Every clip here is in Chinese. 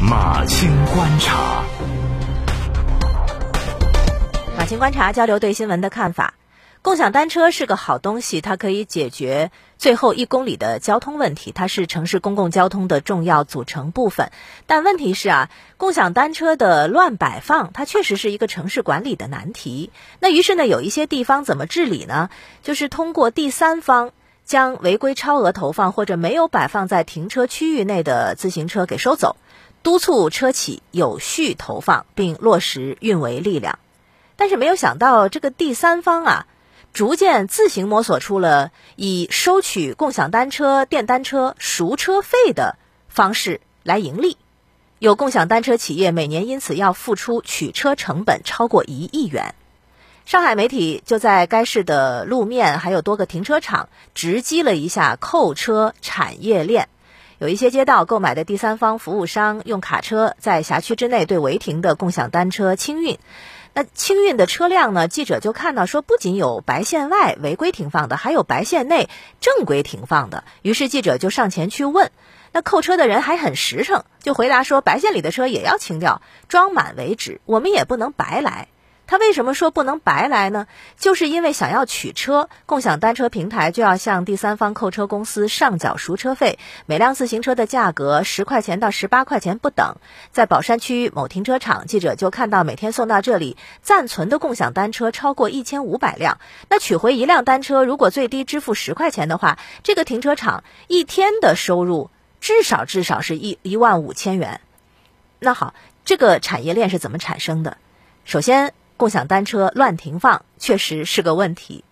马青观察，马青观察交流对新闻的看法。共享单车是个好东西，它可以解决最后一公里的交通问题，它是城市公共交通的重要组成部分。但问题是啊，共享单车的乱摆放，它确实是一个城市管理的难题。那于是呢，有一些地方怎么治理呢？就是通过第三方将违规超额投放或者没有摆放在停车区域内的自行车给收走。督促车企有序投放，并落实运维力量，但是没有想到，这个第三方啊，逐渐自行摸索出了以收取共享单车、电单车赎车费的方式来盈利。有共享单车企业每年因此要付出取车成本超过一亿元。上海媒体就在该市的路面还有多个停车场直击了一下扣车产业链。有一些街道购买的第三方服务商用卡车在辖区之内对违停的共享单车清运，那清运的车辆呢？记者就看到说，不仅有白线外违规停放的，还有白线内正规停放的。于是记者就上前去问，那扣车的人还很实诚，就回答说，白线里的车也要清掉，装满为止，我们也不能白来。他为什么说不能白来呢？就是因为想要取车，共享单车平台就要向第三方扣车公司上缴赎车费，每辆自行车的价格十块钱到十八块钱不等。在宝山区某停车场，记者就看到每天送到这里暂存的共享单车超过一千五百辆。那取回一辆单车，如果最低支付十块钱的话，这个停车场一天的收入至少至少是一一万五千元。那好，这个产业链是怎么产生的？首先。共享单车乱停放确实是个问题，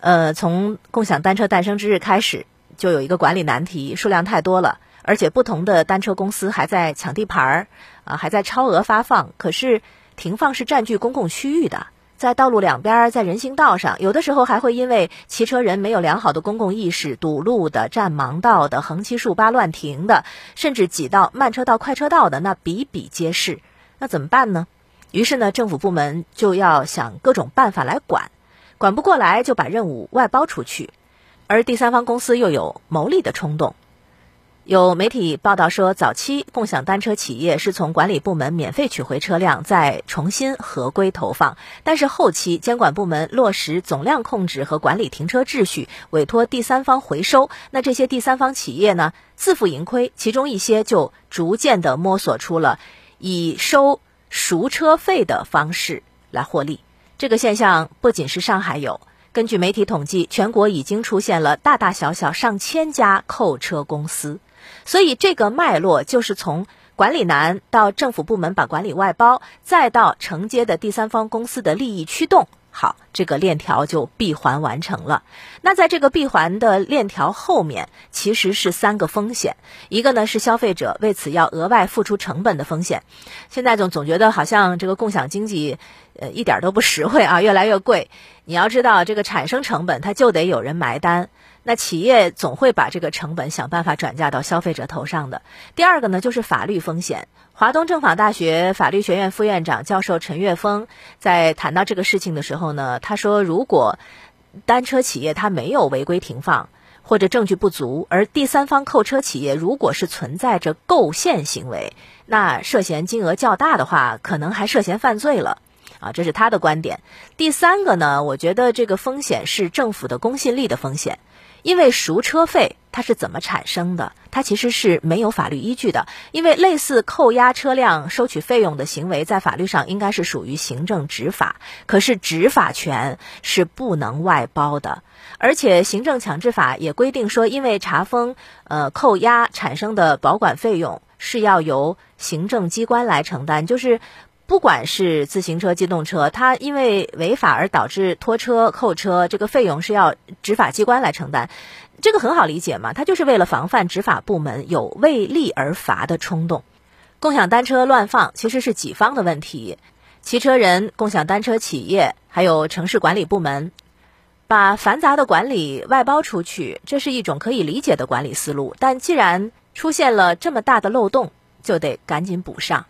呃，从共享单车诞生之日开始，就有一个管理难题，数量太多了，而且不同的单车公司还在抢地盘儿，啊，还在超额发放。可是停放是占据公共区域的，在道路两边，在人行道上，有的时候还会因为骑车人没有良好的公共意识，堵路的、占盲道的、横七竖八乱停的，甚至挤到慢车道、快车道的，那比比皆是。那怎么办呢？于是呢，政府部门就要想各种办法来管，管不过来就把任务外包出去，而第三方公司又有牟利的冲动。有媒体报道说，早期共享单车企业是从管理部门免费取回车辆，再重新合规投放，但是后期监管部门落实总量控制和管理停车秩序，委托第三方回收，那这些第三方企业呢，自负盈亏，其中一些就逐渐的摸索出了以收。赎车费的方式来获利，这个现象不仅是上海有。根据媒体统计，全国已经出现了大大小小上千家扣车公司。所以，这个脉络就是从管理难到政府部门把管理外包，再到承接的第三方公司的利益驱动。好，这个链条就闭环完成了。那在这个闭环的链条后面，其实是三个风险。一个呢是消费者为此要额外付出成本的风险。现在总总觉得好像这个共享经济，呃，一点都不实惠啊，越来越贵。你要知道，这个产生成本，它就得有人埋单。那企业总会把这个成本想办法转嫁到消费者头上的。第二个呢，就是法律风险。华东政法大学法律学院副院长教授陈岳峰在谈到这个事情的时候呢，他说，如果单车企业它没有违规停放或者证据不足，而第三方扣车企业如果是存在着构陷行为，那涉嫌金额较大的话，可能还涉嫌犯罪了。啊，这是他的观点。第三个呢，我觉得这个风险是政府的公信力的风险。因为赎车费它是怎么产生的？它其实是没有法律依据的。因为类似扣押车辆收取费用的行为，在法律上应该是属于行政执法，可是执法权是不能外包的。而且行政强制法也规定说，因为查封、呃扣押产生的保管费用是要由行政机关来承担，就是。不管是自行车、机动车，它因为违法而导致拖车、扣车，这个费用是要执法机关来承担，这个很好理解嘛，它就是为了防范执法部门有为利而罚的冲动。共享单车乱放其实是几方的问题，骑车人、共享单车企业还有城市管理部门，把繁杂的管理外包出去，这是一种可以理解的管理思路。但既然出现了这么大的漏洞，就得赶紧补上。